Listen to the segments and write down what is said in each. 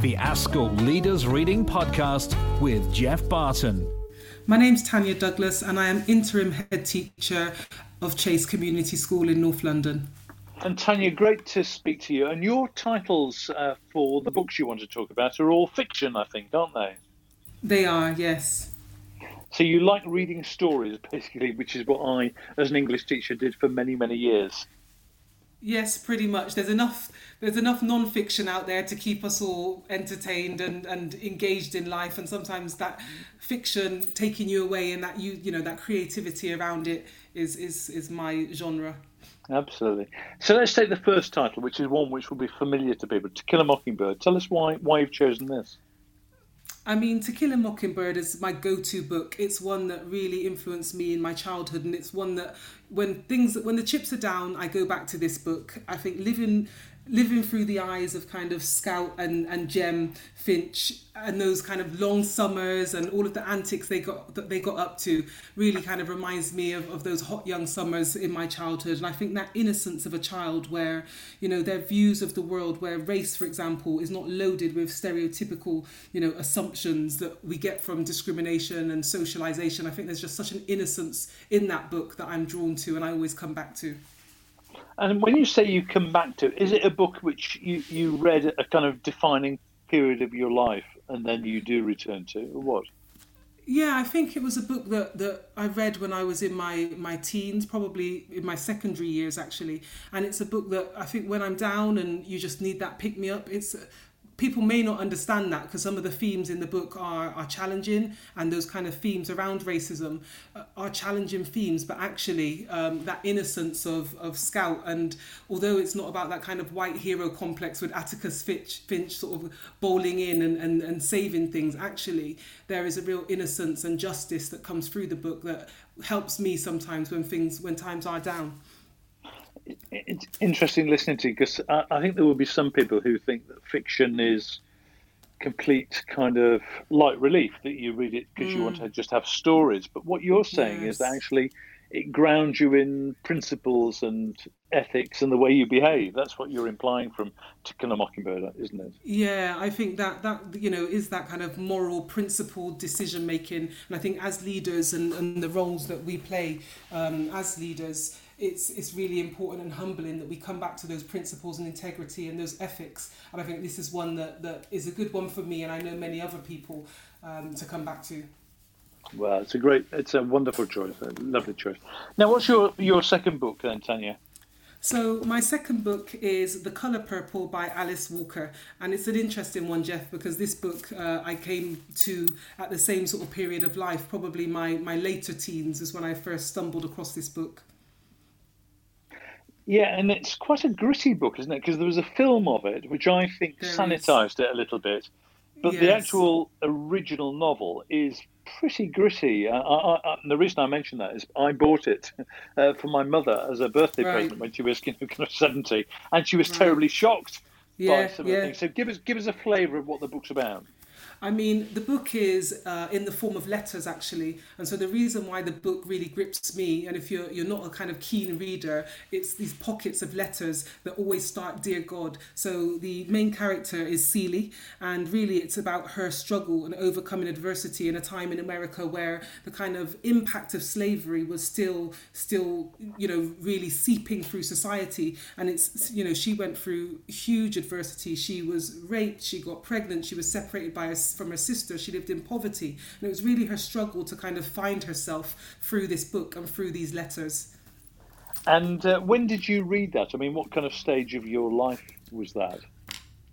the ASCL Leaders Reading Podcast with Geoff Barton. My name's Tanya Douglas, and I am interim head teacher of Chace Community School in North London. And Tanya, great to speak to you. And your titles uh, for the books you want to talk about are all fiction, I think, aren't they? They are, yes. So you like reading stories, basically, which is what I, as an English teacher, did for many, many years. Yes, pretty much. There's enough there's enough non-fiction out there to keep us all entertained and, and engaged in life and sometimes that fiction taking you away and that you you know that creativity around it is is is my genre. Absolutely. So let's take the first title, which is one which will be familiar to people, To Kill a Mockingbird. Tell us why why you've chosen this. I mean, To Kill a Mockingbird is my go-to book. It's one that really influenced me in my childhood, and it's one that when things when the chips are down, I go back to this book. I think living living through the eyes of kind of Scout and, and Jem Finch and those kind of long summers and all of the antics they got that they got up to really kind of reminds me of, of those hot young summers in my childhood and I think that innocence of a child where you know their views of the world where race for example is not loaded with stereotypical you know assumptions that we get from discrimination and socialization I think there's just such an innocence in that book that I'm drawn to and I always come back to. And when you say you come back to, is it a book which you, you read at a kind of defining period of your life and then you do return to, or what? Yeah, I think it was a book that, that I read when I was in my, my teens, probably in my secondary years actually. And it's a book that I think when I'm down and you just need that pick me up, it's people may not understand that because some of the themes in the book are, are challenging and those kind of themes around racism uh, are challenging themes but actually um, that innocence of, of scout and although it's not about that kind of white hero complex with atticus finch, finch sort of bowling in and, and, and saving things actually there is a real innocence and justice that comes through the book that helps me sometimes when things when times are down it's interesting listening to you because I, I, think there will be some people who think that fiction is complete kind of light relief that you read it because mm. you want to just have stories. But what you're saying yes. is that actually it grounds you in principles and ethics and the way you behave. That's what you're implying from To Kill a Mockingbird, isn't it? Yeah, I think that that you know is that kind of moral, principle decision making, and I think as leaders and, and the roles that we play um, as leaders it's it's really important and humbling that we come back to those principles and integrity and those ethics. And I think this is one that, that is a good one for me, and I know many other people um, to come back to. Well, it's a great, it's a wonderful choice, a lovely choice. Now, what's your your second book then, Tanya? So my second book is The Color Purple by Alice Walker, and it's an interesting one, Geoff, because this book uh, I came to at the same sort of period of life, probably my my later teens is when I first stumbled across this book. Yeah, and it's quite a gritty book, isn't it? Because there was a film of it, which I think there sanitized is. it a little bit. But yes. the actual original novel is pretty gritty. I, I, I, the reason I mention that is I bought it uh, for my mother as a birthday right. present when she was you know, kind of 70, and she was right. terribly shocked yeah, by some yeah. of the things. So give us give us a flavour of what the book's about. I mean, the book is uh, in the form of letters actually, and so the reason why the book really grips me, and if you're you're not a kind of keen reader, it's these pockets of letters that always start "Dear God." So the main character is Celie, and really it's about her struggle and overcoming adversity in a time in America where the kind of impact of slavery was still still you know really seeping through society, and it's you know she went through huge adversity. She was raped, she got pregnant, she was separated by a from her sister. She lived in poverty. And it was really her struggle to kind of find herself through this book and through these letters. And uh, when did you read that? I mean, what kind of stage of your life was that?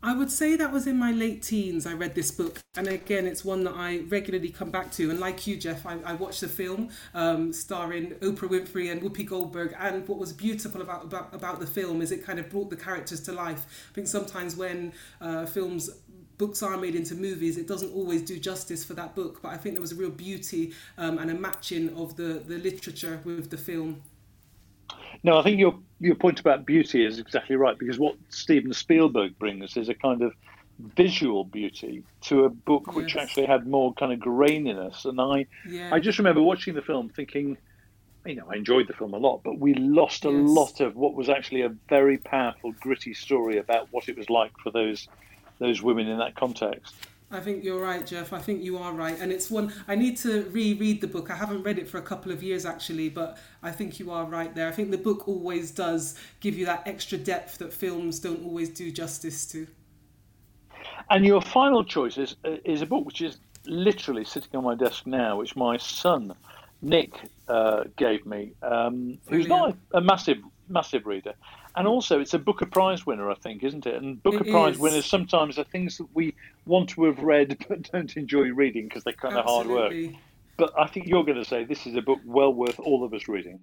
I would say that was in my late teens. I read this book, and again, it's one that I regularly come back to. And like you, Geoff, I, I watched the film um, starring Oprah Winfrey and Whoopi Goldberg. And what was beautiful about, about about the film is it kind of brought the characters to life. I think sometimes when uh, films books are made into movies, it doesn't always do justice for that book. But I think there was a real beauty um, and a matching of the, the literature with the film. No, I think your your point about beauty is exactly right because what Steven Spielberg brings is a kind of visual beauty to a book yes. which actually had more kind of graininess. And I yeah. I just remember watching the film thinking, you know, I enjoyed the film a lot, but we lost a yes. lot of what was actually a very powerful, gritty story about what it was like for those those women in that context. I think you're right, Geoff. I think you are right. And it's one, I need to reread the book. I haven't read it for a couple of years actually, but I think you are right there. I think the book always does give you that extra depth that films don't always do justice to. And your final choice is, is a book which is literally sitting on my desk now, which my son Nick uh, gave me, um, who's not a, a massive massive reader. And also, it's a Booker Prize winner, I think, isn't it? And Booker it Prize is. winners sometimes are things that we want to have read but don't enjoy reading because they're kind Absolutely. of hard work. But I think you're going to say this is a book well worth all of us reading.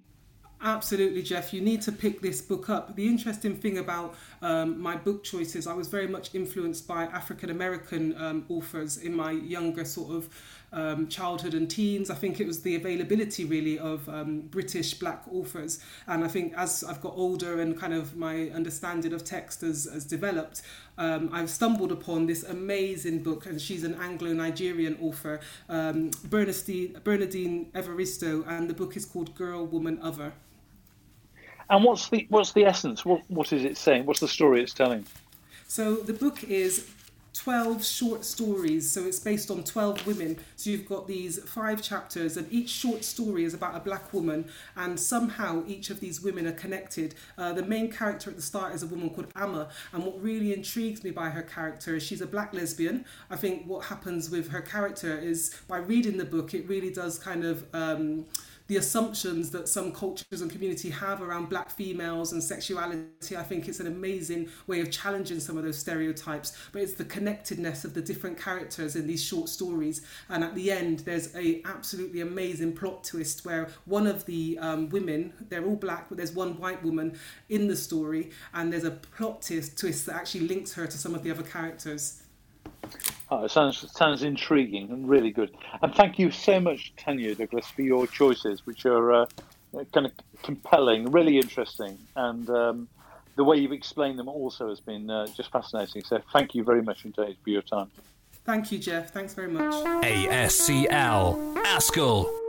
Absolutely, Geoff. You need to pick this book up. The interesting thing about um, my book choices, I was very much influenced by African American um, authors in my younger sort of um, childhood and teens. I think it was the availability really of um, British black authors. And I think as I've got older and kind of my understanding of text has, has developed, um, I've stumbled upon this amazing book, and she's an Anglo Nigerian author, um, Bernadine, Bernardine Evaristo, and the book is called Girl, Woman, Other. And what's the what's the essence? What what is it saying? What's the story it's telling? So the book is 12 short stories. So it's based on 12 women. So you've got these five chapters, and each short story is about a black woman, and somehow each of these women are connected. Uh, the main character at the start is a woman called Amma, and what really intrigues me by her character is she's a black lesbian. I think what happens with her character is by reading the book, it really does kind of. Um, the assumptions that some cultures and community have around black females and sexuality. I think it's an amazing way of challenging some of those stereotypes, but it's the connectedness of the different characters in these short stories. And at the end, there's a absolutely amazing plot twist where one of the um, women, they're all black, but there's one white woman in the story, and there's a plot twist, twist that actually links her to some of the other characters. Oh, it sounds sounds intriguing and really good. And thank you so much, Tanya Douglas, for your choices, which are uh, kind of compelling, really interesting, and um, the way you've explained them also has been uh, just fascinating. So thank you very much indeed for your time. Thank you, Geoff. Thanks very much. ASCL, ASCL.